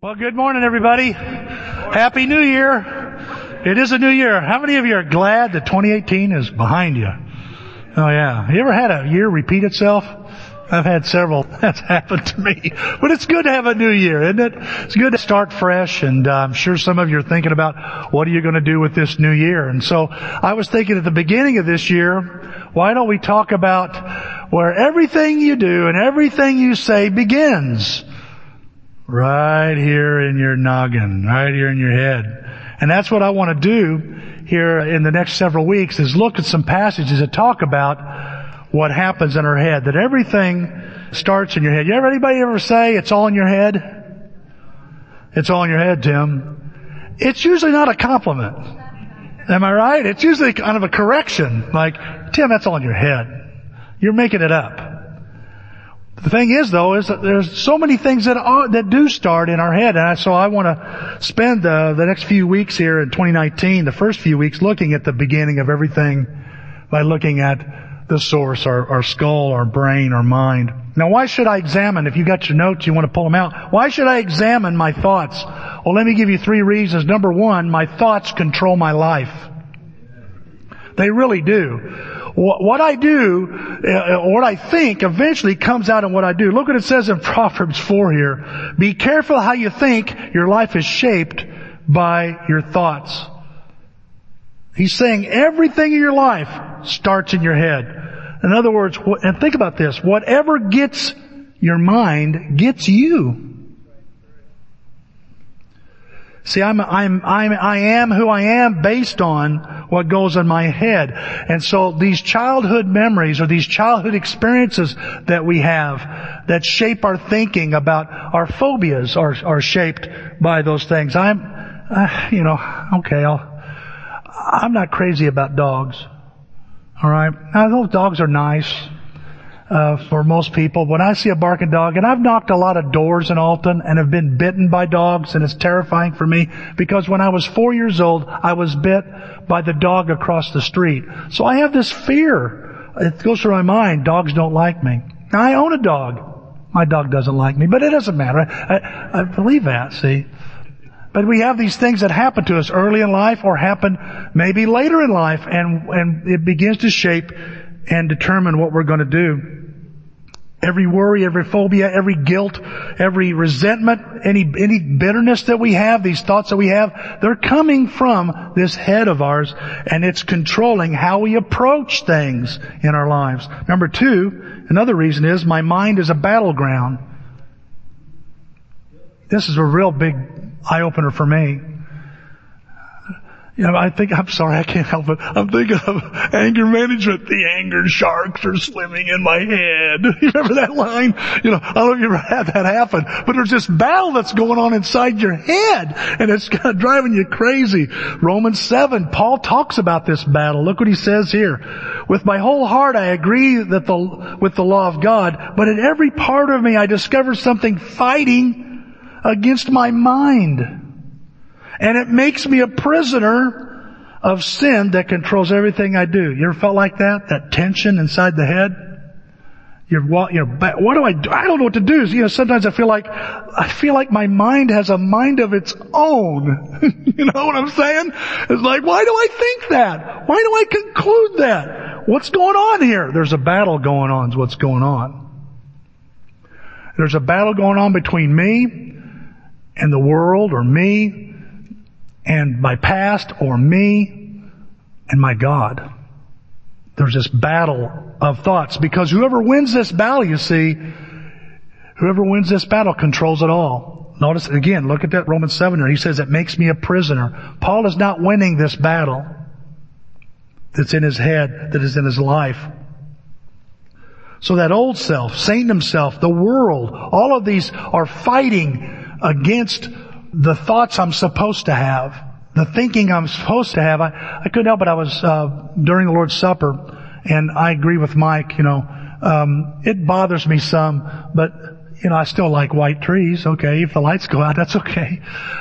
Well, good morning, everybody. Happy New Year. It is a new year. How many of you are glad that 2018 is behind you? Oh yeah. You ever had a year repeat itself? I've had several. That's happened to me. But it's good to have a new year, isn't it? It's good to start fresh and uh, I'm sure some of you are thinking about what are you going to do with this new year. And so I was thinking at the beginning of this year, why don't we talk about where everything you do and everything you say begins? Right here in your noggin, right here in your head. And that's what I want to do here in the next several weeks is look at some passages that talk about what happens in our head. That everything starts in your head. You ever, anybody ever say it's all in your head? It's all in your head, Tim. It's usually not a compliment. Am I right? It's usually kind of a correction. Like, Tim, that's all in your head. You're making it up. The thing is though, is that there's so many things that are, that do start in our head, and I, so I want to spend uh, the next few weeks here in 2019, the first few weeks, looking at the beginning of everything by looking at the source, our, our skull, our brain, our mind. Now, why should I examine? If you got your notes, you want to pull them out. Why should I examine my thoughts? Well, let me give you three reasons. Number one, my thoughts control my life. They really do. What I do, uh, what I think eventually comes out in what I do. Look what it says in Proverbs 4 here. Be careful how you think. Your life is shaped by your thoughts. He's saying everything in your life starts in your head. In other words, and think about this, whatever gets your mind gets you. See, I'm, I'm, I'm, I am who I am based on what goes in my head. And so these childhood memories or these childhood experiences that we have that shape our thinking about our phobias are, are shaped by those things. I'm, uh, you know, okay, I'll, I'm not crazy about dogs. Alright? Now those dogs are nice uh, for most people. When I see a barking dog, and I've knocked a lot of doors in Alton and have been bitten by dogs, and it's terrifying for me because when I was four years old, I was bit by the dog across the street. So I have this fear. It goes through my mind. Dogs don't like me. Now I own a dog. My dog doesn't like me, but it doesn't matter. I, I, believe that. See. But we have these things that happen to us early in life or happen maybe later in life and, and it begins to shape and determine what we're going to do. Every worry, every phobia, every guilt, every resentment, any, any bitterness that we have, these thoughts that we have, they're coming from this head of ours and it's controlling how we approach things in our lives. Number two, another reason is my mind is a battleground. This is a real big eye opener for me. Know, I think, I'm sorry, I can't help it. I'm thinking of anger management. The anger sharks are swimming in my head. You remember that line? You know, I don't know if you ever had that happen, but there's this battle that's going on inside your head, and it's kind of driving you crazy. Romans 7, Paul talks about this battle. Look what he says here. With my whole heart I agree that the, with the law of God, but in every part of me I discover something fighting against my mind. And it makes me a prisoner of sin that controls everything I do. You ever felt like that? That tension inside the head? You're, you know, what do I do? I don't know what to do. You know, sometimes I feel like, I feel like my mind has a mind of its own. you know what I'm saying? It's like, why do I think that? Why do I conclude that? What's going on here? There's a battle going on is what's going on. There's a battle going on between me and the world or me and my past or me and my God. There's this battle of thoughts because whoever wins this battle, you see, whoever wins this battle controls it all. Notice again, look at that Romans 7 here. He says it makes me a prisoner. Paul is not winning this battle that's in his head, that is in his life. So that old self, Satan himself, the world, all of these are fighting against the thoughts I'm supposed to have, the thinking I'm supposed to have. I, I couldn't help it. I was uh, during the Lord's Supper, and I agree with Mike. You know, um, it bothers me some, but you know, I still like white trees. Okay, if the lights go out, that's okay.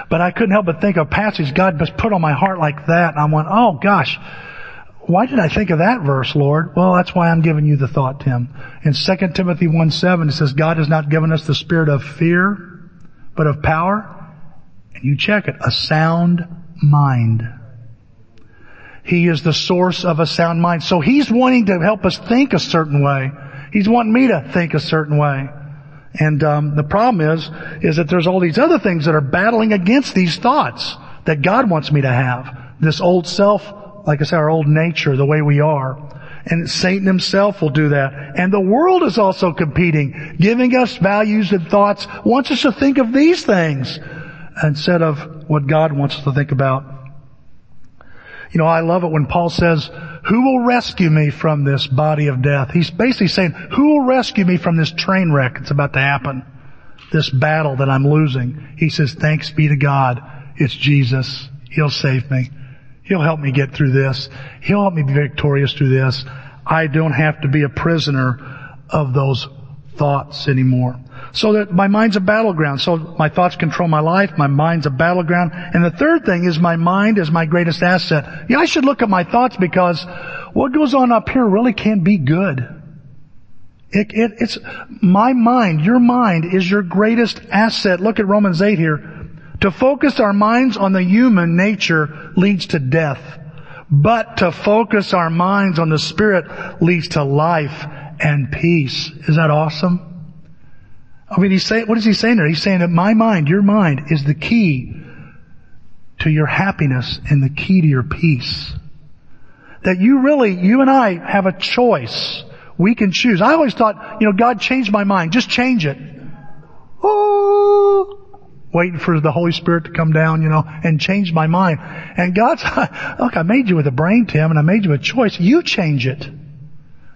But I couldn't help but think of a passage God just put on my heart like that, and I went, oh gosh. Why did I think of that verse, Lord? Well, that's why I'm giving you the thought, Tim. In 2 Timothy 1 7, it says, God has not given us the spirit of fear, but of power And you check it, a sound mind. He is the source of a sound mind. So He's wanting to help us think a certain way. He's wanting me to think a certain way. And um, the problem is, is that there's all these other things that are battling against these thoughts that God wants me to have. This old self, like I said, our old nature, the way we are. And Satan himself will do that. And the world is also competing, giving us values and thoughts, wants us to think of these things instead of what God wants us to think about. You know, I love it when Paul says, who will rescue me from this body of death? He's basically saying, who will rescue me from this train wreck that's about to happen? This battle that I'm losing. He says, thanks be to God. It's Jesus. He'll save me. He'll help me get through this. He'll help me be victorious through this. I don't have to be a prisoner of those thoughts anymore. So that my mind's a battleground. So my thoughts control my life. My mind's a battleground. And the third thing is my mind is my greatest asset. Yeah, I should look at my thoughts because what goes on up here really can't be good. It, it, it's my mind, your mind is your greatest asset. Look at Romans 8 here. To focus our minds on the human nature leads to death. But to focus our minds on the Spirit leads to life and peace. Is that awesome? I mean, he's saying, what is he saying there? He's saying that my mind, your mind, is the key to your happiness and the key to your peace. That you really, you and I have a choice. We can choose. I always thought, you know, God changed my mind. Just change it. Oh, waiting for the Holy Spirit to come down, you know, and change my mind. And God's, look, I made you with a brain, Tim, and I made you a choice. You change it.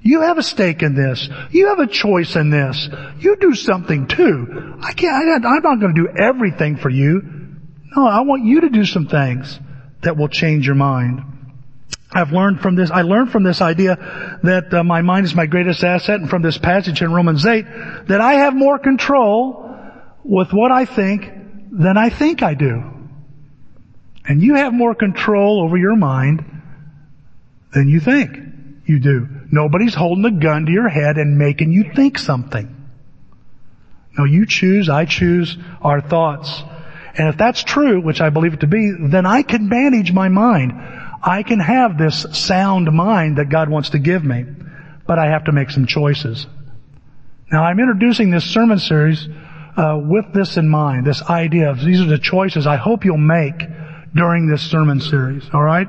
You have a stake in this. You have a choice in this. You do something too. I can't, I'm not going to do everything for you. No, I want you to do some things that will change your mind. I've learned from this, I learned from this idea that uh, my mind is my greatest asset and from this passage in Romans 8 that I have more control with what I think than I think I do. And you have more control over your mind than you think you do. Nobody's holding a gun to your head and making you think something. No, you choose, I choose our thoughts. And if that's true, which I believe it to be, then I can manage my mind. I can have this sound mind that God wants to give me. But I have to make some choices. Now I'm introducing this sermon series uh, with this in mind, this idea of these are the choices I hope you'll make during this sermon series. All right.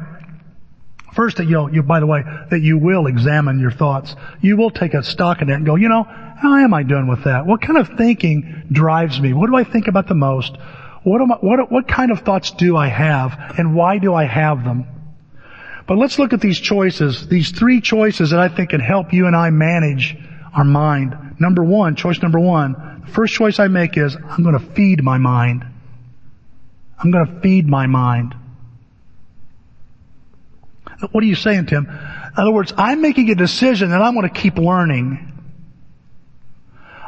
First, that you, you, by the way, that you will examine your thoughts. You will take a stock in it and go, you know, how am I doing with that? What kind of thinking drives me? What do I think about the most? What am I, what, what kind of thoughts do I have? And why do I have them? But let's look at these choices, these three choices that I think can help you and I manage our mind. Number one, choice number one, the first choice I make is I'm going to feed my mind. I'm going to feed my mind. What are you saying, Tim? In other words, I'm making a decision that I'm going to keep learning.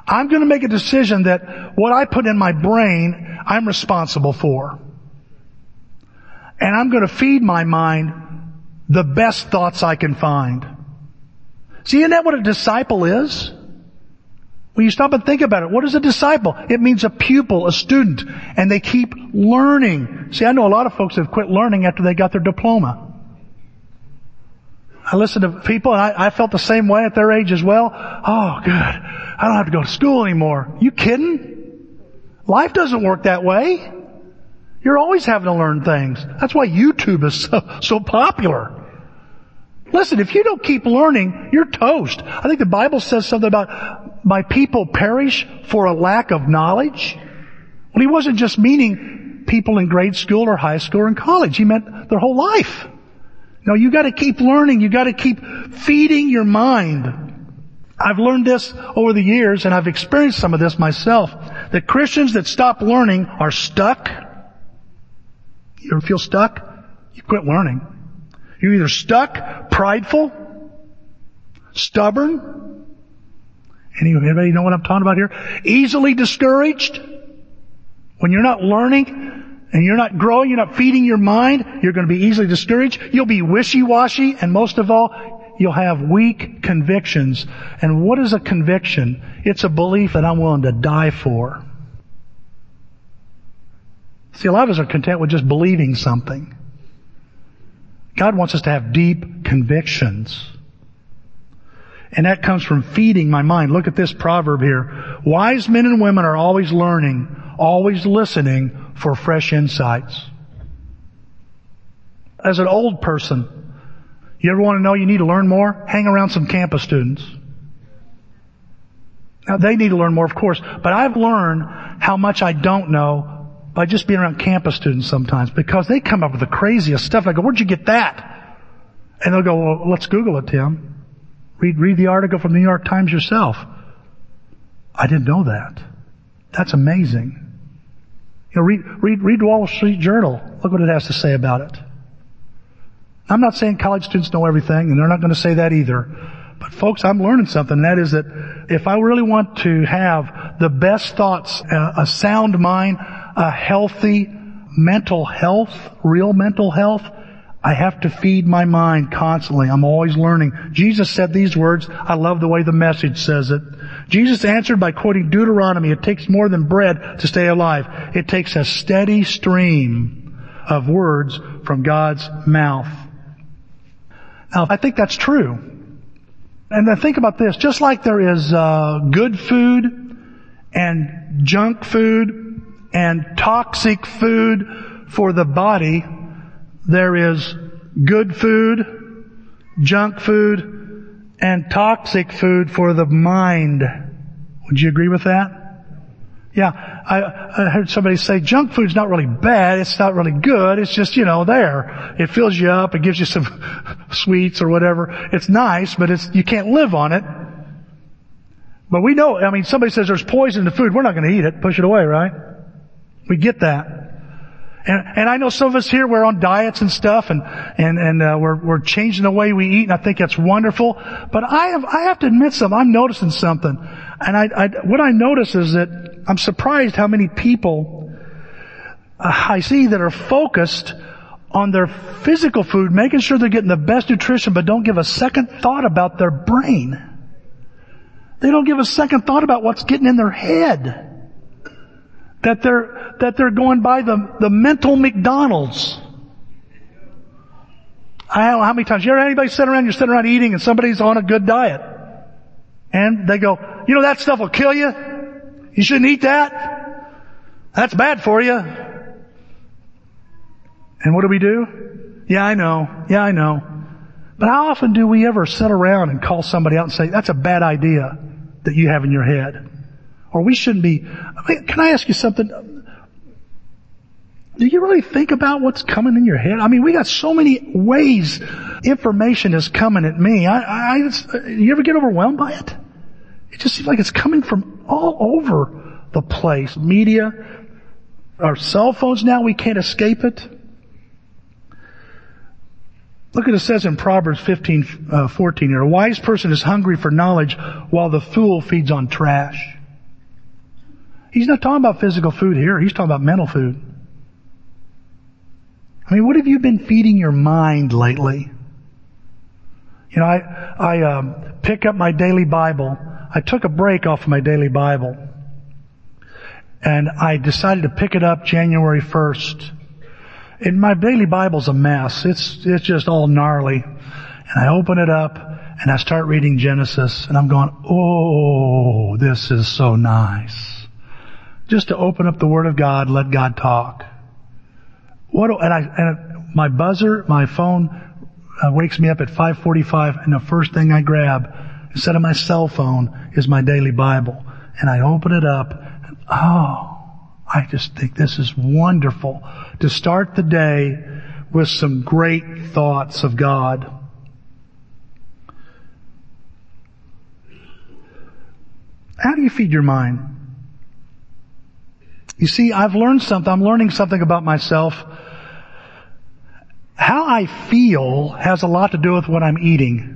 I'm going to make a decision that what I put in my brain, I'm responsible for. And I'm going to feed my mind the best thoughts I can find. See, isn't that what a disciple is? When you stop and think about it, what is a disciple? It means a pupil, a student, and they keep learning. See, I know a lot of folks have quit learning after they got their diploma. I listen to people and I, I, felt the same way at their age as well. Oh, good. I don't have to go to school anymore. You kidding? Life doesn't work that way. You're always having to learn things. That's why YouTube is so, so popular. Listen, if you don't keep learning, you're toast. I think the Bible says something about my people perish for a lack of knowledge. Well, he wasn't just meaning people in grade school or high school or in college. He meant their whole life. No, you gotta keep learning. You gotta keep feeding your mind. I've learned this over the years and I've experienced some of this myself. That Christians that stop learning are stuck. You ever feel stuck? You quit learning. You're either stuck, prideful, stubborn. Anybody know what I'm talking about here? Easily discouraged. When you're not learning, and you're not growing, you're not feeding your mind, you're going to be easily discouraged. You'll be wishy-washy, and most of all, you'll have weak convictions. And what is a conviction? It's a belief that I'm willing to die for. See, a lot of us are content with just believing something. God wants us to have deep convictions. And that comes from feeding my mind. Look at this proverb here. Wise men and women are always learning, always listening for fresh insights. As an old person, you ever want to know you need to learn more? Hang around some campus students. Now they need to learn more, of course, but I've learned how much I don't know by just being around campus students sometimes because they come up with the craziest stuff. I go, where'd you get that? And they'll go, well, let's Google it, Tim. Read, read the article from the New York Times yourself. I didn't know that. That's amazing. You know, read, read, read Wall Street Journal. Look what it has to say about it. I'm not saying college students know everything, and they're not going to say that either. But folks, I'm learning something, and that is that if I really want to have the best thoughts, uh, a sound mind, a healthy mental health, real mental health, I have to feed my mind constantly. I'm always learning. Jesus said these words. I love the way the message says it. Jesus answered by quoting Deuteronomy, it takes more than bread to stay alive. It takes a steady stream of words from God's mouth. Now, I think that's true. And then think about this. Just like there is uh, good food and junk food and toxic food for the body, there is good food, junk food, and toxic food for the mind. Would you agree with that? Yeah, I, I heard somebody say junk food's not really bad, it's not really good, it's just, you know, there. It fills you up, it gives you some sweets or whatever. It's nice, but it's, you can't live on it. But we know, I mean, somebody says there's poison in the food, we're not gonna eat it, push it away, right? We get that. And, and I know some of us here, we're on diets and stuff and, and, and, uh, we're, we're changing the way we eat and I think that's wonderful. But I have, I have to admit something. I'm noticing something. And I, I what I notice is that I'm surprised how many people uh, I see that are focused on their physical food, making sure they're getting the best nutrition, but don't give a second thought about their brain. They don't give a second thought about what's getting in their head that they're, that they're going by the, the mental McDonald's. I don't know how many times, you ever anybody sit around, you're sitting around eating and somebody's on a good diet. And they go, you know that stuff will kill you? You shouldn't eat that? That's bad for you. And what do we do? Yeah, I know. Yeah, I know. But how often do we ever sit around and call somebody out and say, that's a bad idea that you have in your head? Or we shouldn't be, I mean, can I ask you something? Do you really think about what's coming in your head? I mean, we got so many ways information is coming at me. I, I, you ever get overwhelmed by it? It just seems like it's coming from all over the place. Media, our cell phones now, we can't escape it. Look at it says in Proverbs 15, uh, 14 here. A wise person is hungry for knowledge while the fool feeds on trash. He's not talking about physical food here. He's talking about mental food. I mean, what have you been feeding your mind lately? You know, I, I um, pick up my daily Bible. I took a break off of my daily Bible. And I decided to pick it up January 1st. And my daily Bible's a mess. It's, it's just all gnarly. And I open it up and I start reading Genesis and I'm going, oh, this is so nice just to open up the Word of God, let God talk. What, and I, and my buzzer, my phone uh, wakes me up at 5:45, and the first thing I grab, instead of my cell phone, is my daily Bible, and I open it up. And, oh, I just think this is wonderful to start the day with some great thoughts of God. How do you feed your mind? You see, I've learned something. I'm learning something about myself. How I feel has a lot to do with what I'm eating.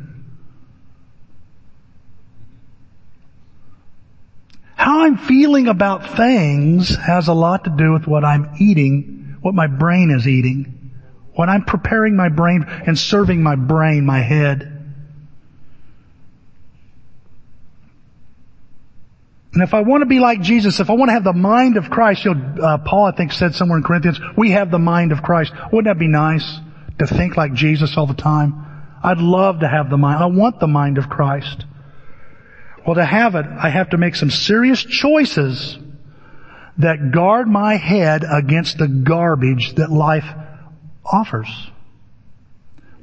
How I'm feeling about things has a lot to do with what I'm eating, what my brain is eating, what I'm preparing my brain and serving my brain, my head. And if I want to be like Jesus, if I want to have the mind of Christ, you know, uh, Paul I think said somewhere in Corinthians, we have the mind of Christ. Wouldn't that be nice to think like Jesus all the time? I'd love to have the mind. I want the mind of Christ. Well, to have it, I have to make some serious choices that guard my head against the garbage that life offers.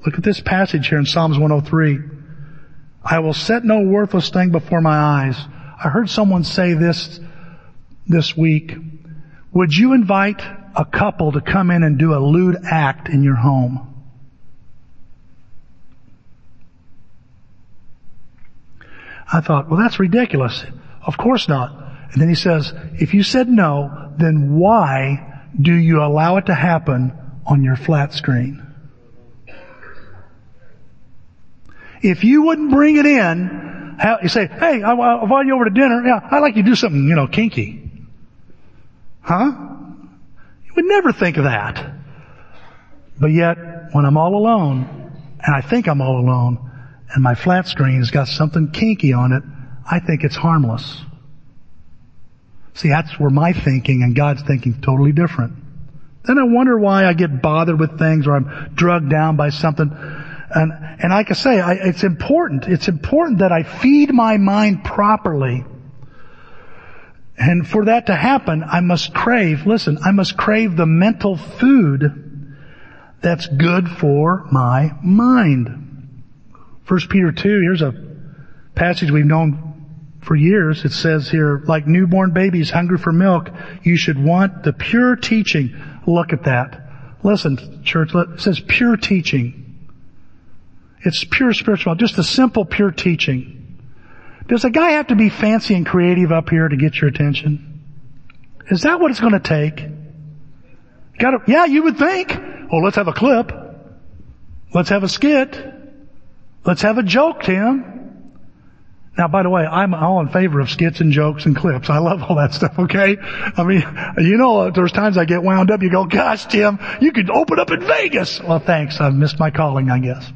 Look at this passage here in Psalms 103. I will set no worthless thing before my eyes. I heard someone say this this week. Would you invite a couple to come in and do a lewd act in your home? I thought, well, that's ridiculous. Of course not. And then he says, if you said no, then why do you allow it to happen on your flat screen? If you wouldn't bring it in, you say, hey, I'll invite you over to dinner. Yeah, I'd like you to do something, you know, kinky. Huh? You would never think of that. But yet, when I'm all alone, and I think I'm all alone, and my flat screen's got something kinky on it, I think it's harmless. See, that's where my thinking and God's thinking totally different. Then I wonder why I get bothered with things or I'm drugged down by something. And, and like I say, I, it's important. It's important that I feed my mind properly. And for that to happen, I must crave, listen, I must crave the mental food that's good for my mind. 1 Peter 2, here's a passage we've known for years. It says here, like newborn babies hungry for milk, you should want the pure teaching. Look at that. Listen, church, it says pure teaching. It's pure spiritual, just a simple pure teaching. Does a guy have to be fancy and creative up here to get your attention? Is that what it's going to take? Got to, yeah, you would think. Well, let's have a clip. Let's have a skit. Let's have a joke, Tim. Now, by the way, I'm all in favor of skits and jokes and clips. I love all that stuff, okay? I mean, you know, there's times I get wound up, you go, gosh, Tim, you could open up in Vegas. Well, thanks. I've missed my calling, I guess.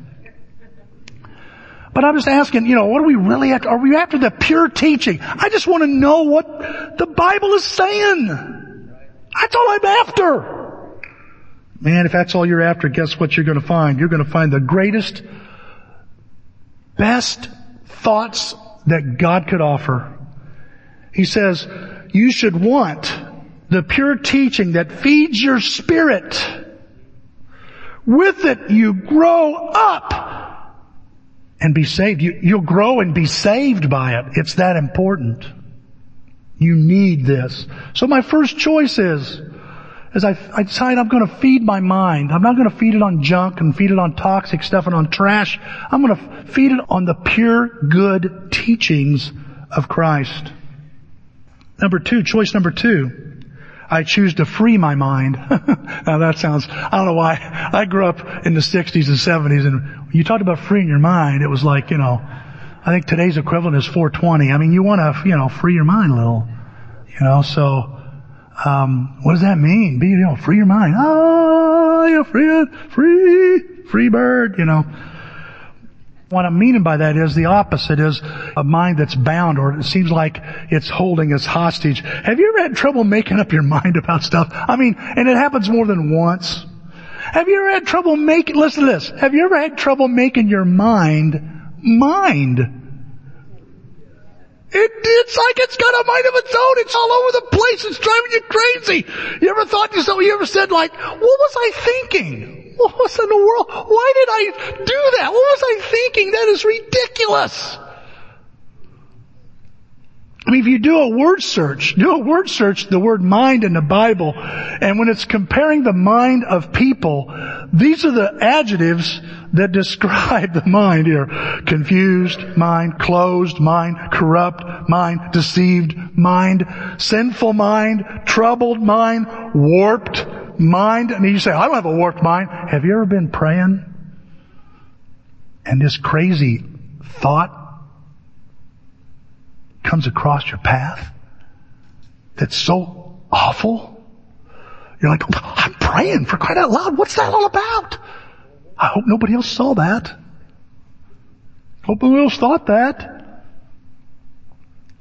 But I'm just asking, you know, what are we really after? Are we after the pure teaching? I just want to know what the Bible is saying. That's all I'm after. Man, if that's all you're after, guess what you're going to find? You're going to find the greatest best thoughts that God could offer. He says, you should want the pure teaching that feeds your spirit. With it, you grow up and be saved. You, you'll grow and be saved by it. It's that important. You need this. So my first choice is, as I, I decide I'm going to feed my mind. I'm not going to feed it on junk and feed it on toxic stuff and on trash. I'm going to feed it on the pure good teachings of Christ. Number two, choice number two. I choose to free my mind. now that sounds, I don't know why. I grew up in the 60s and 70s and when you talked about freeing your mind, it was like, you know, I think today's equivalent is 420. I mean, you want to, you know, free your mind a little, you know, so, um, what does that mean? Be, you know, free your mind. Ah, you know, free it, free, free bird, you know. What I'm meaning by that is the opposite is a mind that's bound or it seems like it's holding us hostage. Have you ever had trouble making up your mind about stuff? I mean, and it happens more than once. Have you ever had trouble making, listen to this, have you ever had trouble making your mind mind? It, it's like it's got a mind of its own. It's all over the place. It's driving you crazy. You ever thought to yourself, you ever said like, what was I thinking? What in the world? Why did I do that? What was I thinking? That is ridiculous. I mean, if you do a word search, do a word search, the word mind in the Bible, and when it's comparing the mind of people, these are the adjectives that describe the mind here. Confused mind, closed mind, corrupt mind, deceived mind, sinful mind, troubled mind, warped mind. I mean, you say, I don't have a warped mind. Have you ever been praying? And this crazy thought comes across your path that's so awful. You're like, I'm praying for crying out loud. What's that all about? I hope nobody else saw that. Hope nobody else thought that.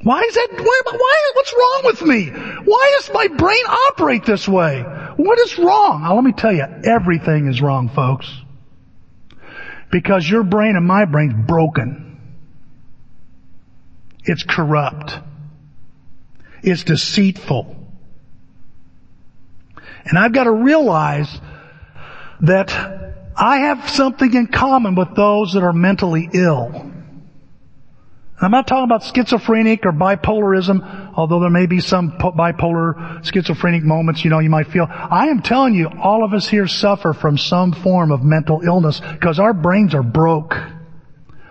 Why is that, why, why, what's wrong with me? Why does my brain operate this way? What is wrong? Now, let me tell you, everything is wrong, folks. Because your brain and my brain's broken. It's corrupt. It's deceitful. And I've got to realize that I have something in common with those that are mentally ill. I'm not talking about schizophrenic or bipolarism, although there may be some bipolar schizophrenic moments, you know, you might feel. I am telling you, all of us here suffer from some form of mental illness because our brains are broke.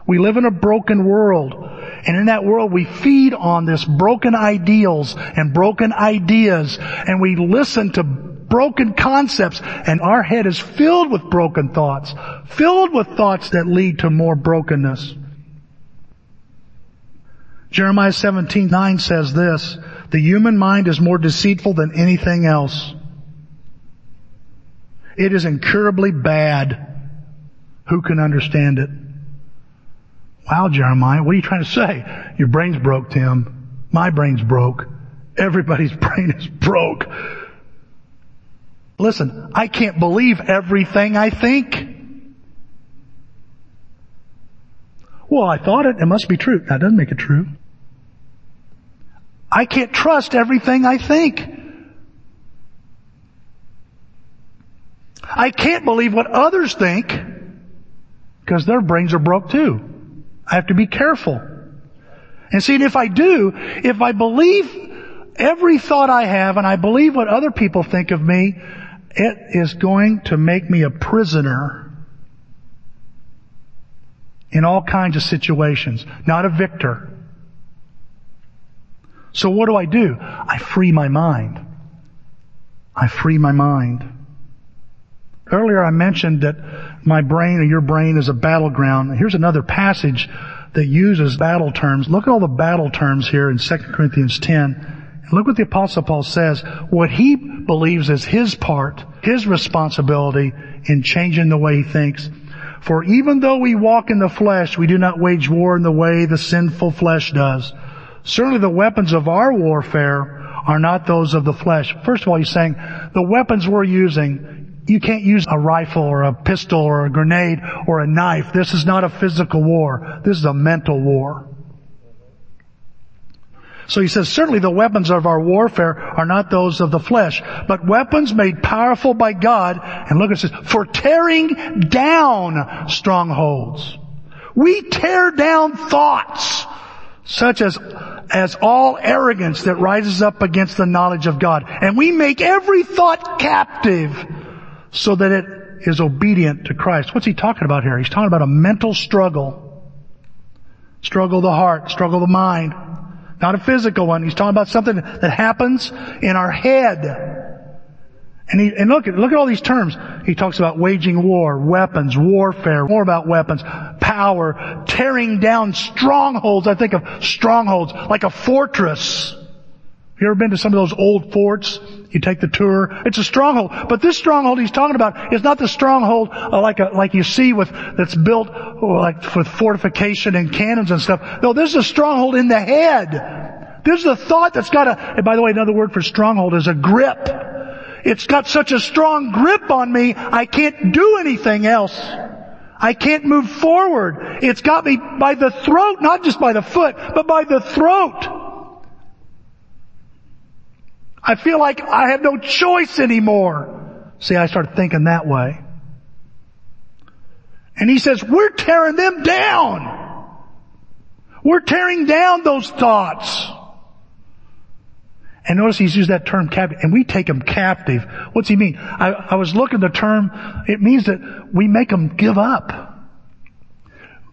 We live in a broken world. And in that world, we feed on this broken ideals and broken ideas, and we listen to broken concepts, and our head is filled with broken thoughts, filled with thoughts that lead to more brokenness. Jeremiah 17, 9 says this, the human mind is more deceitful than anything else. It is incurably bad. Who can understand it? Wow, Jeremiah, what are you trying to say? Your brain's broke, Tim. My brain's broke. Everybody's brain is broke. Listen, I can't believe everything I think. Well, I thought it. It must be true. That doesn't make it true. I can't trust everything I think. I can't believe what others think because their brains are broke too. I have to be careful. And see, if I do, if I believe every thought I have and I believe what other people think of me, it is going to make me a prisoner in all kinds of situations, not a victor. So what do I do? I free my mind. I free my mind. Earlier I mentioned that my brain or your brain is a battleground. Here's another passage that uses battle terms. Look at all the battle terms here in 2 Corinthians 10. And look what the apostle Paul says. What he believes is his part, his responsibility in changing the way he thinks. For even though we walk in the flesh, we do not wage war in the way the sinful flesh does. Certainly the weapons of our warfare are not those of the flesh. First of all, he's saying the weapons we're using, you can't use a rifle or a pistol or a grenade or a knife. This is not a physical war. This is a mental war. So he says, certainly the weapons of our warfare are not those of the flesh, but weapons made powerful by God, and look at this, for tearing down strongholds. We tear down thoughts, such as, as all arrogance that rises up against the knowledge of God. And we make every thought captive, so that it is obedient to Christ. What's he talking about here? He's talking about a mental struggle. Struggle the heart, struggle the mind. Not a physical one. He's talking about something that happens in our head. And, he, and look at, look at all these terms. He talks about waging war, weapons, warfare, more about weapons, power, tearing down strongholds. I think of strongholds like a fortress. You ever been to some of those old forts? You take the tour. It's a stronghold. But this stronghold he's talking about is not the stronghold uh, like a, like you see with, that's built oh, like with fortification and cannons and stuff. No, this is a stronghold in the head. This is a thought that's got a, and by the way, another word for stronghold is a grip. It's got such a strong grip on me, I can't do anything else. I can't move forward. It's got me by the throat, not just by the foot, but by the throat. I feel like I have no choice anymore. See, I started thinking that way. And he says, we're tearing them down. We're tearing down those thoughts. And notice he's used that term captive, and we take them captive. What's he mean? I, I was looking the term, it means that we make them give up.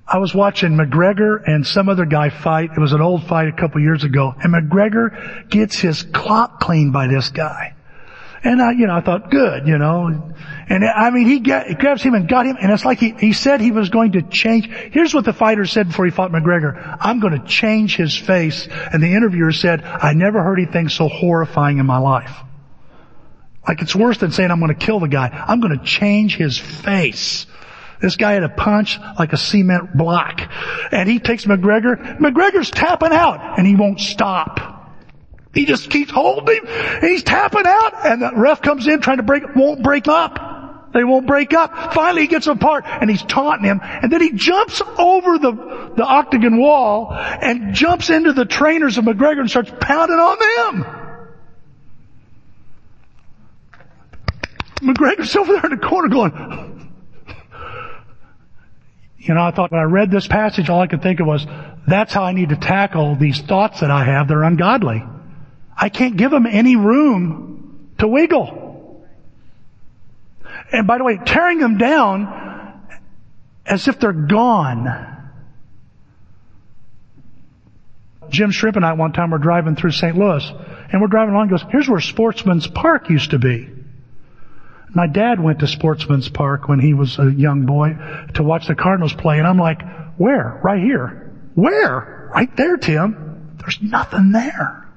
I was watching McGregor and some other guy fight. It was an old fight a couple years ago. And McGregor gets his clock cleaned by this guy. And I, you know, I thought, good, you know. And I mean, he, get, he grabs him and got him, and it's like he, he said he was going to change. Here's what the fighter said before he fought McGregor. I'm going to change his face. And the interviewer said, I never heard anything so horrifying in my life. Like it's worse than saying I'm going to kill the guy. I'm going to change his face. This guy had a punch like a cement block. And he takes McGregor. McGregor's tapping out and he won't stop. He just keeps holding him. He's tapping out and the ref comes in trying to break, won't break up. They won't break up. Finally he gets apart and he's taunting him and then he jumps over the, the octagon wall and jumps into the trainers of McGregor and starts pounding on them. McGregor's over there in the corner going, you know, I thought when I read this passage, all I could think of was, that's how I need to tackle these thoughts that I have that are ungodly. I can't give them any room to wiggle. And by the way, tearing them down as if they're gone. Jim Shrimp and I one time were driving through St. Louis and we're driving along and goes, here's where Sportsman's Park used to be. My dad went to Sportsman's Park when he was a young boy to watch the Cardinals play, and I'm like, where? Right here. Where? Right there, Tim. There's nothing there.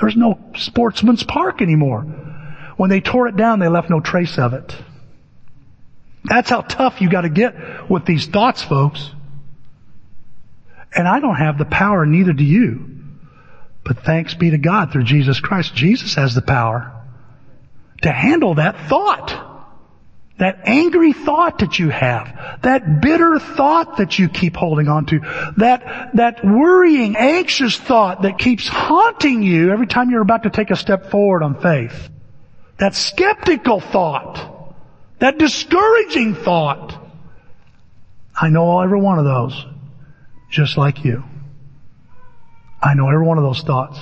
There's no Sportsman's Park anymore. When they tore it down, they left no trace of it. That's how tough you gotta get with these thoughts, folks. And I don't have the power, neither do you. But thanks be to God through Jesus Christ. Jesus has the power to handle that thought. That angry thought that you have. That bitter thought that you keep holding on to. That, that worrying, anxious thought that keeps haunting you every time you're about to take a step forward on faith. That skeptical thought. That discouraging thought. I know every one of those. Just like you. I know every one of those thoughts.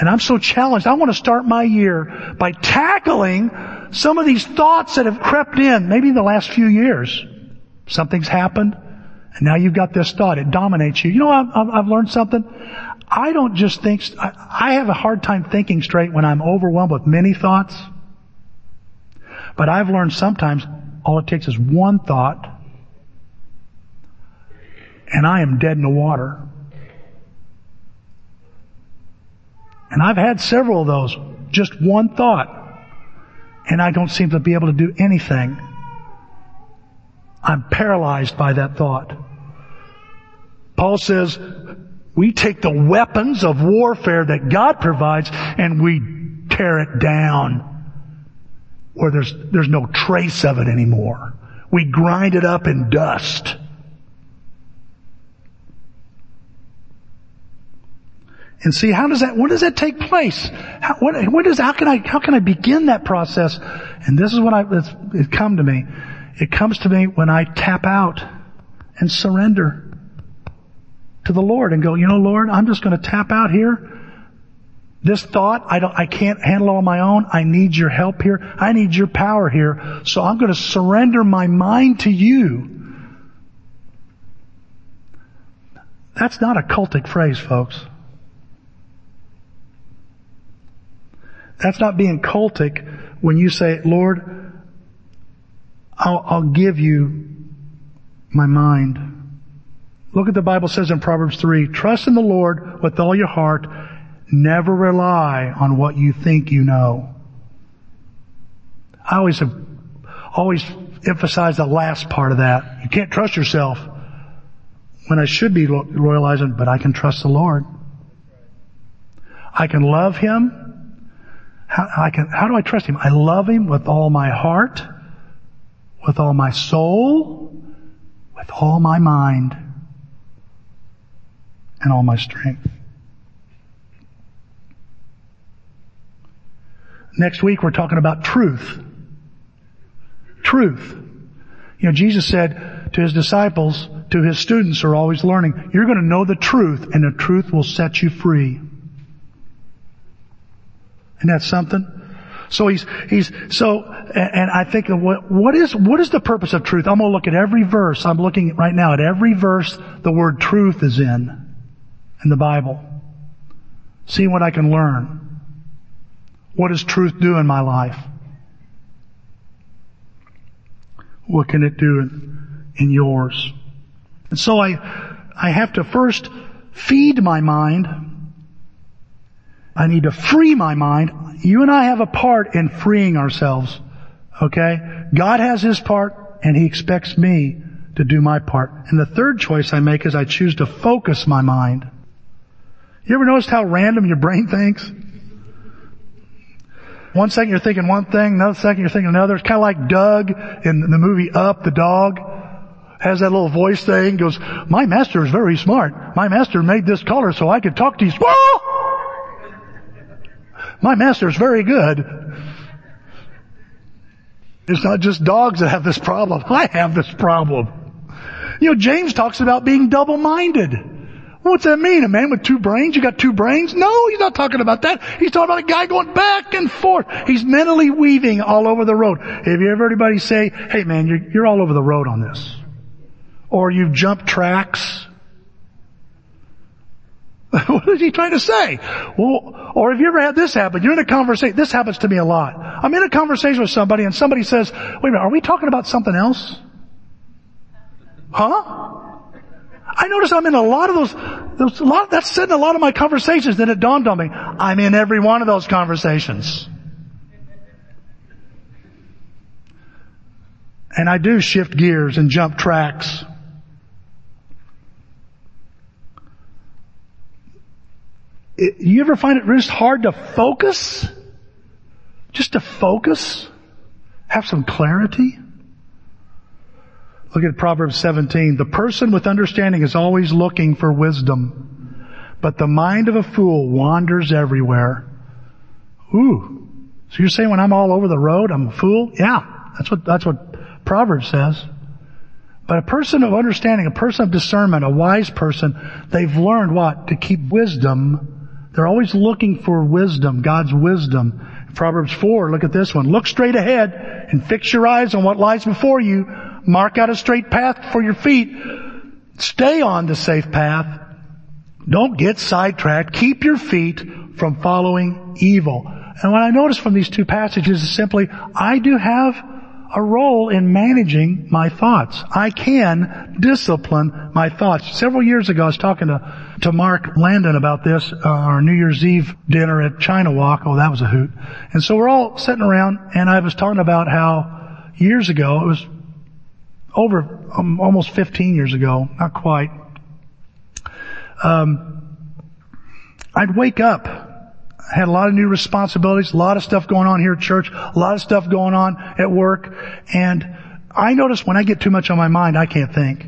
And I'm so challenged. I want to start my year by tackling some of these thoughts that have crept in, maybe in the last few years. Something's happened, and now you've got this thought. It dominates you. You know, I've, I've learned something. I don't just think, I have a hard time thinking straight when I'm overwhelmed with many thoughts. But I've learned sometimes all it takes is one thought, and I am dead in the water. And I've had several of those. Just one thought. And I don't seem to be able to do anything. I'm paralyzed by that thought. Paul says, we take the weapons of warfare that God provides and we tear it down where there's, there's no trace of it anymore. We grind it up in dust. And see how does that, when does that take place? How, what, what is, how can I, how can I begin that process? And this is what I, it's, it come to me. It comes to me when I tap out and surrender to the Lord and go, you know, Lord, I'm just going to tap out here. This thought, I don't, I can't handle on my own. I need your help here. I need your power here. So I'm going to surrender my mind to you. That's not a cultic phrase, folks. That's not being cultic when you say, Lord, I'll, I'll give you my mind. Look at the Bible says in Proverbs 3, trust in the Lord with all your heart. Never rely on what you think you know. I always have, always emphasize the last part of that. You can't trust yourself when I should be royalizing, but I can trust the Lord. I can love Him how, I can, how do I trust Him? I love Him with all my heart, with all my soul, with all my mind, and all my strength. Next week we're talking about truth. Truth. You know, Jesus said to His disciples, to His students who are always learning, you're going to know the truth and the truth will set you free. Isn't that something? So he's, he's, so, and I think of what, what is, what is the purpose of truth? I'm going to look at every verse. I'm looking right now at every verse the word truth is in, in the Bible. Seeing what I can learn. What does truth do in my life? What can it do in, in yours? And so I, I have to first feed my mind I need to free my mind. You and I have a part in freeing ourselves. Okay? God has His part. and He expects me to do my part. And the third choice I make is I choose to focus my mind. You ever noticed how random your brain thinks? One second you're thinking one thing, another second you're thinking another. It's kind of like Dug in the movie Up, the dog. Has that little voice thing, goes, my master is very smart. My master made this color so I could talk to you. My master is very good. It's not just dogs that have this problem. I have this problem. You know, James talks about being double-minded. What's that mean? A man with two brains? You got two brains? No, he's not talking about that. He's talking about a guy going back and forth. He's mentally weaving all over the road. Have you ever heard anybody say, hey man, you're, you're all over the road on this? Or you've jumped tracks? what is he trying to say? Well, or have you ever had this happen? You're in a conversation, this happens to me a lot. I'm in a conversation with somebody and somebody says, wait a minute, are we talking about something else? Huh? I notice I'm in a lot of those, those lot, that's said in a lot of my conversations, then it dawned on me, I'm in every one of those conversations. And I do shift gears and jump tracks. You ever find it just hard to focus? Just to focus? Have some clarity? Look at Proverbs 17. The person with understanding is always looking for wisdom, but the mind of a fool wanders everywhere. Ooh. So you're saying when I'm all over the road, I'm a fool? Yeah. That's what, that's what Proverbs says. But a person of understanding, a person of discernment, a wise person, they've learned what? To keep wisdom. They're always looking for wisdom, God's wisdom. Proverbs 4, look at this one. Look straight ahead and fix your eyes on what lies before you Mark out a straight path for your feet. Stay on the safe path. Don't get sidetracked. Keep your feet from following evil. And what I notice from these two passages is simply, I do have a role in managing my thoughts. I can discipline my thoughts. Several years ago, I was talking to, to Mark Landon about this, uh, our New Year's Eve dinner at China Walk. Oh, that was a hoot. And so we're all sitting around, and I was talking about how years ago, it was over um, almost 15 years ago, not quite, um, I'd wake up. Had a lot of new responsibilities, a lot of stuff going on here at church, a lot of stuff going on at work, and I notice when I get too much on my mind, I can't think.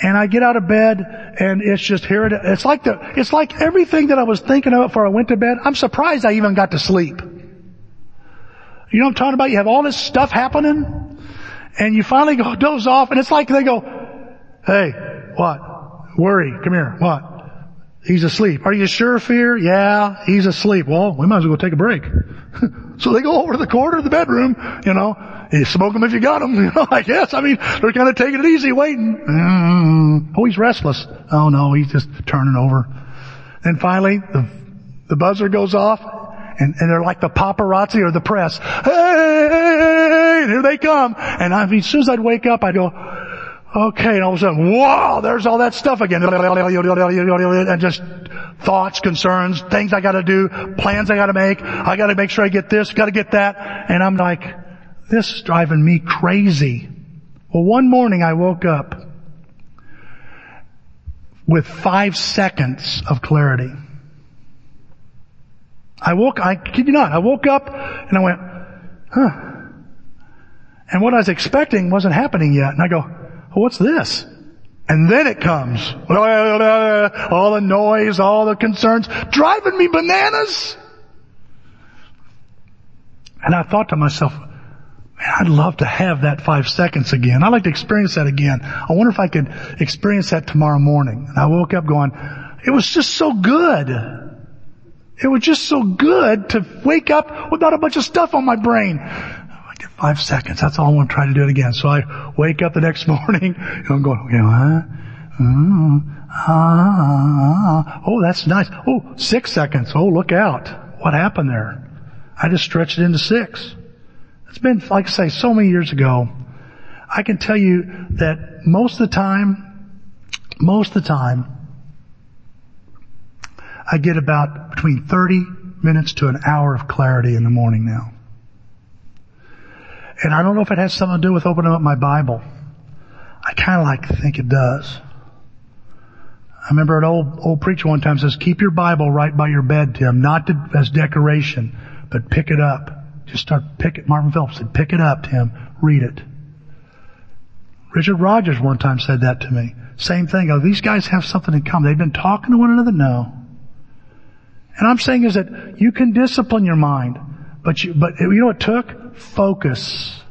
And I get out of bed and it's just here. It, it's like the, it's like everything that I was thinking about before I went to bed. I'm surprised I even got to sleep. You know what I'm talking about? You have all this stuff happening and you finally go doze off and it's like they go, hey, what? Worry, come here, what? He's asleep. Are you sure, Fear? Yeah, he's asleep. Well, we might as well take a break. so they go over to the corner of the bedroom, you know, you smoke them if you got them, you know, I guess. I mean, they're kind of taking it easy, waiting. Mm-hmm. Oh, he's restless. Oh no, he's just turning over. Then finally, the, the buzzer goes off, and, and they're like the paparazzi or the press. Hey, here they come. And I mean, as soon as I'd wake up, I'd go, okay, and all of a sudden, wow, there's all that stuff again. And just thoughts, concerns, things I gotta do, plans I gotta make, I gotta make sure I get this, gotta get that. And I'm like, this is driving me crazy. Well, one morning I woke up with five seconds of clarity. I woke, I kid you not, I woke up and I went, huh. And what I was expecting wasn't happening yet. And I go, well, what's this? And then it comes. All the noise, all the concerns, driving me bananas. And I thought to myself, man, I'd love to have that five seconds again. I'd like to experience that again. I wonder if I could experience that tomorrow morning. And I woke up going, it was just so good. It was just so good to wake up without a bunch of stuff on my brain. Five seconds. That's all I want to try to do it again. So I wake up the next morning and I'm going, okay, huh? Mm, ah, oh, that's nice. Oh, six seconds. Oh, look out. What happened there? I just stretched it into six. It's been, like I say, so many years ago. I can tell you that most of the time, most of the time, I get about between 30 minutes to an hour of clarity in the morning now. And I don't know if it has something to do with opening up my Bible. I kind of like to think it does. I remember an old, old preacher one time says, keep your Bible right by your bed, Tim, not to, as decoration, but pick it up. Just start pick it. Marvin Phillips said, pick it up, Tim. Read it. Richard Rogers one time said that to me. Same thing. Oh, these guys have something in common. They've been talking to one another? No. And I'm saying is that you can discipline your mind, but you, but you know it took? Focus.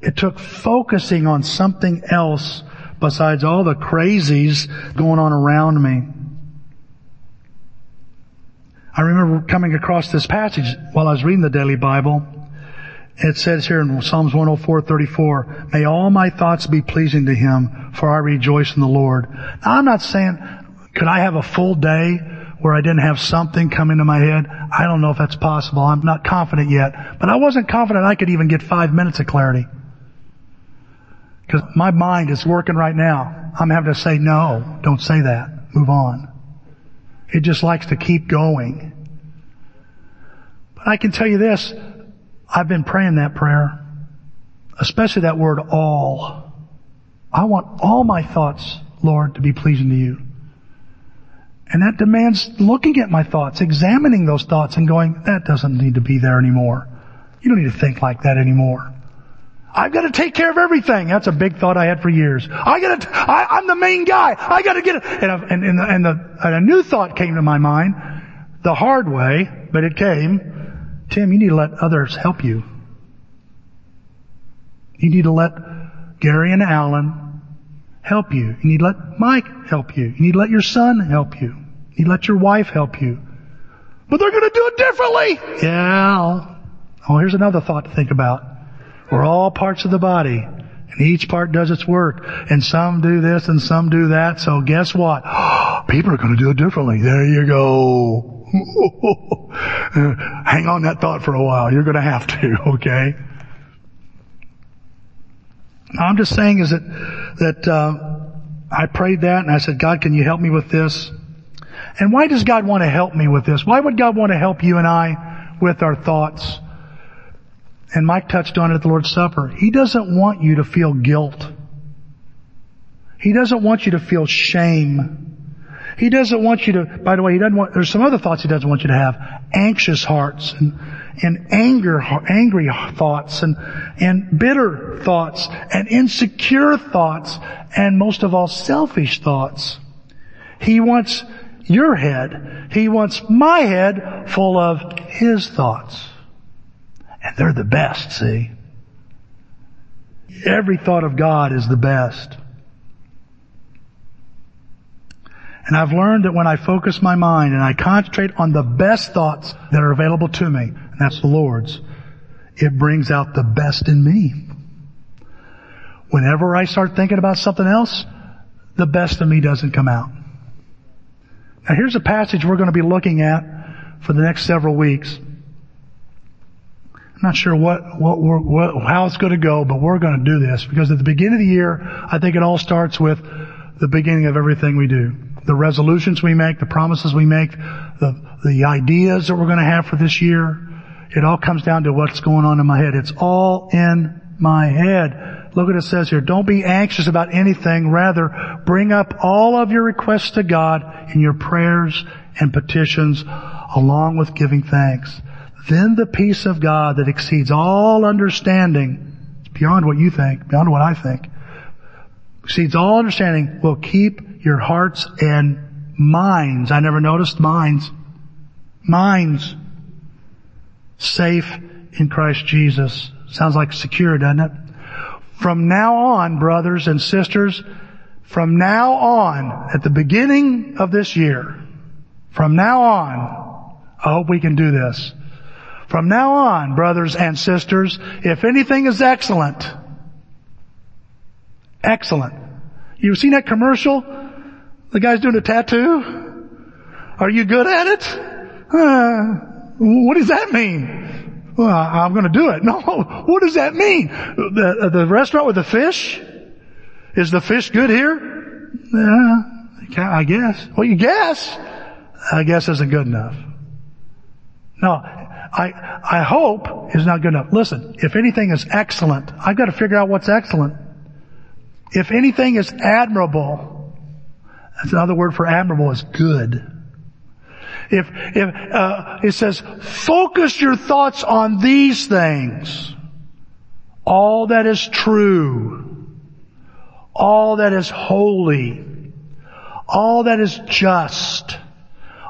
It took focusing on something else besides all the crazies going on around me. I remember coming across this passage while I was reading the daily Bible. It says here in Psalms 104:34, "May all my thoughts be pleasing to Him, for I rejoice in the Lord." Now, I'm not saying could I have a full day where I didn't have something come into my head. I don't know if that's possible. I'm not confident yet, but I wasn't confident I could even get five minutes of clarity. Because my mind is working right now. I'm having to say, no, don't say that. Move on. It just likes to keep going. But I can tell you this, I've been praying that prayer, especially that word all. I want all my thoughts, Lord, to be pleasing to you. And that demands looking at my thoughts, examining those thoughts and going, that doesn't need to be there anymore. You don't need to think like that anymore. I've got to take care of everything. That's a big thought I had for years. I got to, I, am the main guy. I got to get it. And, and, and, the, and, the, and a new thought came to my mind, the hard way, but it came. Tim, you need to let others help you. You need to let Gary and Alan help you. You need to let Mike help you. You need to let your son help you. You let your wife help you. But they're going to do it differently. Yeah. Oh, here's another thought to think about. We're all parts of the body. And each part does its work. And some do this and some do that. So guess what? People are going to do it differently. There you go. Hang on that thought for a while. You're going to have to, okay? I'm just saying is that, that, uh, I prayed that and I said, God, can you help me with this? And why does God want to help me with this? Why would God want to help you and I with our thoughts? And Mike touched on it at the Lord's Supper. He doesn't want you to feel guilt. He doesn't want you to feel shame. He doesn't want you to, by the way, he doesn't want, there's some other thoughts he doesn't want you to have. Anxious hearts and, and anger, angry thoughts and, and bitter thoughts and insecure thoughts and most of all selfish thoughts. He wants your head. He wants my head full of His thoughts. And they're the best, see? Every thought of God is the best. And I've learned that when I focus my mind and I concentrate on the best thoughts that are available to me, and that's the Lord's, it brings out the best in me. Whenever I start thinking about something else, the best of me doesn't come out. Now here's a passage we're going to be looking at for the next several weeks. I'm not sure what, what, what how it's going to go, but we're going to do this because at the beginning of the year, I think it all starts with the beginning of everything we do. The resolutions we make, the promises we make, the, the ideas that we're going to have for this year. It all comes down to what's going on in my head. It's all in my head. Look what it says here. Don't be anxious about anything. Rather, bring up all of your requests to God in your prayers and petitions along with giving thanks. Then the peace of God that exceeds all understanding, beyond what you think, beyond what I think, exceeds all understanding will keep your hearts and minds. I never noticed minds. Minds safe in Christ Jesus. Sounds like secure, doesn't it? From now on, brothers and sisters, from now on, at the beginning of this year, from now on, I hope we can do this. From now on, brothers and sisters, if anything is excellent, excellent. You've seen that commercial? The guy's doing a tattoo? Are you good at it? Uh, what does that mean? Well, I'm going to do it. No, what does that mean? The, the restaurant with the fish? Is the fish good here? Yeah, I guess. Well, you guess. I guess isn't good enough. No, I, I hope is not good enough. Listen, if anything is excellent, I've got to figure out what's excellent. If anything is admirable, that's another word for admirable is good. If, if, uh, it says, focus your thoughts on these things. All that is true. All that is holy. All that is just.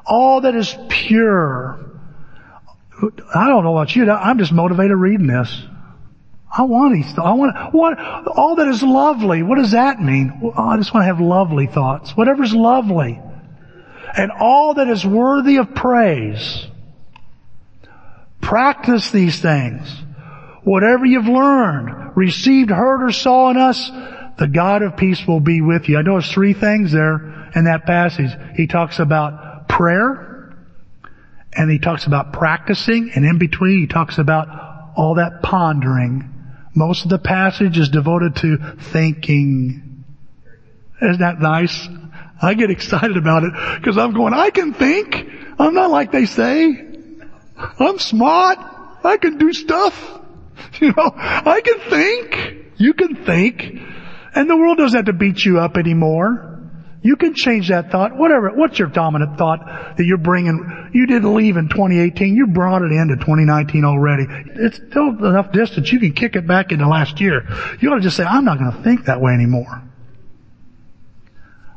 All that is pure. I don't know about you. I'm just motivated reading this. I want these. I want what all that is lovely. What does that mean? Well, I just want to have lovely thoughts. Whatever's lovely, and all that is worthy of praise. Practice these things. Whatever you've learned, received, heard, or saw in us, the God of peace will be with you. I know there's three things there in that passage. He talks about prayer, and he talks about practicing, and in between he talks about all that pondering most of the passage is devoted to thinking. Isn't that nice? I get excited about it because I'm going, I can think. I'm not like they say. I'm smart. I can do stuff. You know, I can think. You can think. And the world doesn't have to beat you up anymore. You can change that thought. Whatever. What's your dominant thought that you're bringing? You didn't leave in 2018. You brought it into 2019 already. It's still enough distance. You can kick it back into last year. You ought to just say, I'm not going to think that way anymore.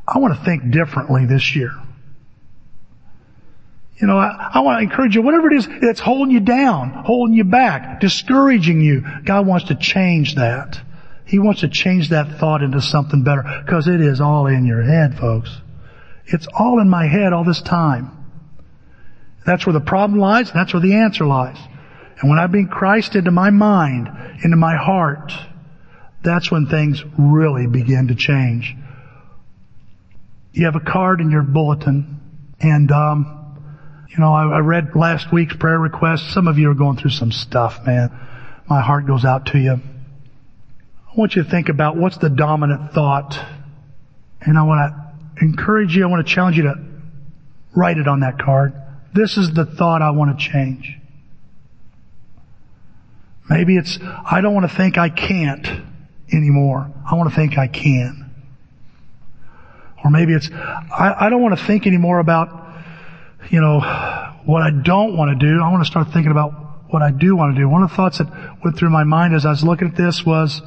I want to think differently this year. You know, I, I, want to encourage you, whatever it is that's holding you down, holding you back, discouraging you, God wants to change that. He wants to change that thought into something better because it is all in your head, folks. It's all in my head all this time. That's where the problem lies. That's where the answer lies. And when I bring Christ into my mind, into my heart, that's when things really begin to change. You have a card in your bulletin, and um, you know I, I read last week's prayer request. Some of you are going through some stuff, man. My heart goes out to you. I want you to think about what's the dominant thought. And I want to encourage you, I want to challenge you to write it on that card. This is the thought I want to change. Maybe it's, I don't want to think I can't anymore. I want to think I can. Or maybe it's, I, I don't want to think anymore about, you know, what I don't want to do. I want to start thinking about what I do want to do. One of the thoughts that went through my mind as I was looking at this was,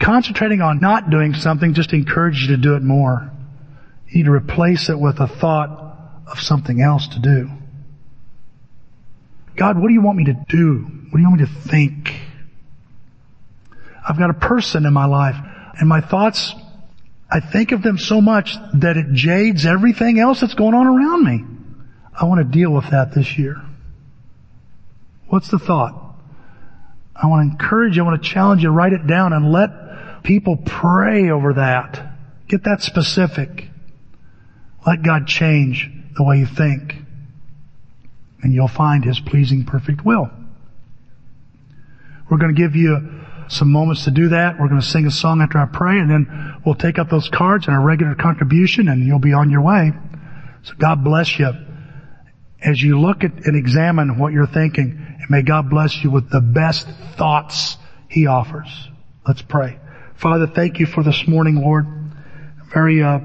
Concentrating on not doing something just encourages you to do it more. You need to replace it with a thought of something else to do. God, what do you want me to do? What do you want me to think? I've got a person in my life and my thoughts, I think of them so much that it jades everything else that's going on around me. I want to deal with that this year. What's the thought? I want to encourage you, I want to challenge you, write it down and let people pray over that. Get that specific. Let God change the way you think. And you'll find His pleasing perfect will. We're going to give you some moments to do that. We're going to sing a song after I pray and then we'll take up those cards and a regular contribution and you'll be on your way. So God bless you as you look at and examine what you're thinking and may God bless you with the best thoughts He offers. Let's pray. Father, thank you for this morning, Lord. Very uh,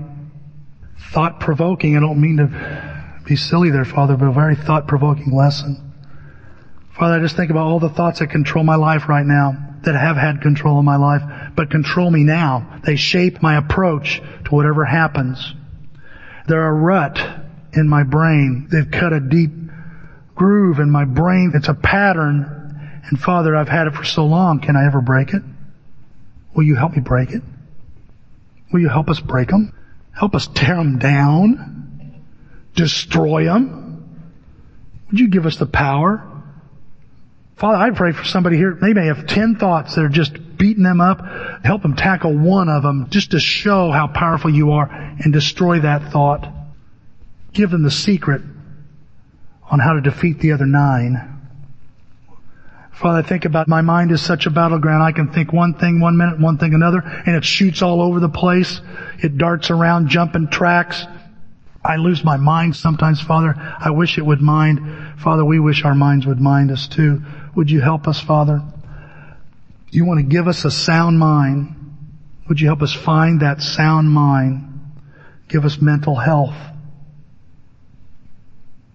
thought provoking. I don't mean to be silly there, Father, but a very thought provoking lesson. Father, I just think about all the thoughts that control my life right now, that have had control of my life, but control me now. They shape my approach to whatever happens. They're a rut in my brain. They've cut a deep groove in my brain. It's a pattern. And Father, I've had it for so long. Can I ever break it? Will you help me break it? Will you help us break them? Help us tear them down? Destroy them? Would you give us the power? Father, I pray for somebody here, they may have 10 thoughts that are just beating them up. Help them tackle one of them just to show how powerful you are and destroy that thought. Give them the secret on how to defeat the other nine. Father, I think about my mind is such a battleground. I can think one thing one minute, one thing another, and it shoots all over the place. It darts around, jumping tracks. I lose my mind sometimes, Father. I wish it would mind. Father, we wish our minds would mind us too. Would you help us, Father? You want to give us a sound mind. Would you help us find that sound mind? Give us mental health.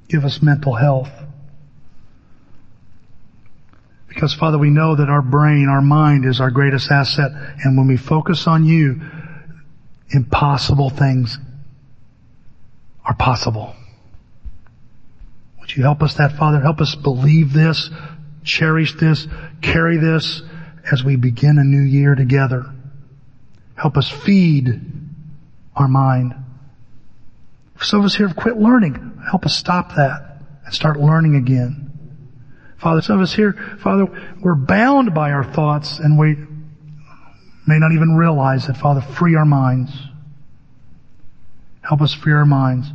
Give us mental health. Because Father, we know that our brain, our mind is our greatest asset. And when we focus on you, impossible things are possible. Would you help us that, Father? Help us believe this, cherish this, carry this as we begin a new year together. Help us feed our mind. Some of us here have quit learning. Help us stop that and start learning again. Father, some of us here, Father, we're bound by our thoughts and we may not even realize it. Father, free our minds. Help us free our minds.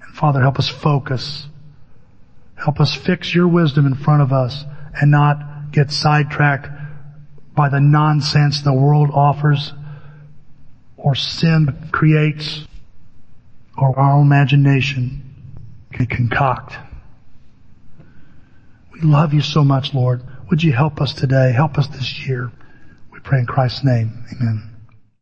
And Father, help us focus. Help us fix your wisdom in front of us and not get sidetracked by the nonsense the world offers or sin creates or our imagination can concoct. We love you so much, Lord. Would you help us today? Help us this year. We pray in Christ's name. Amen.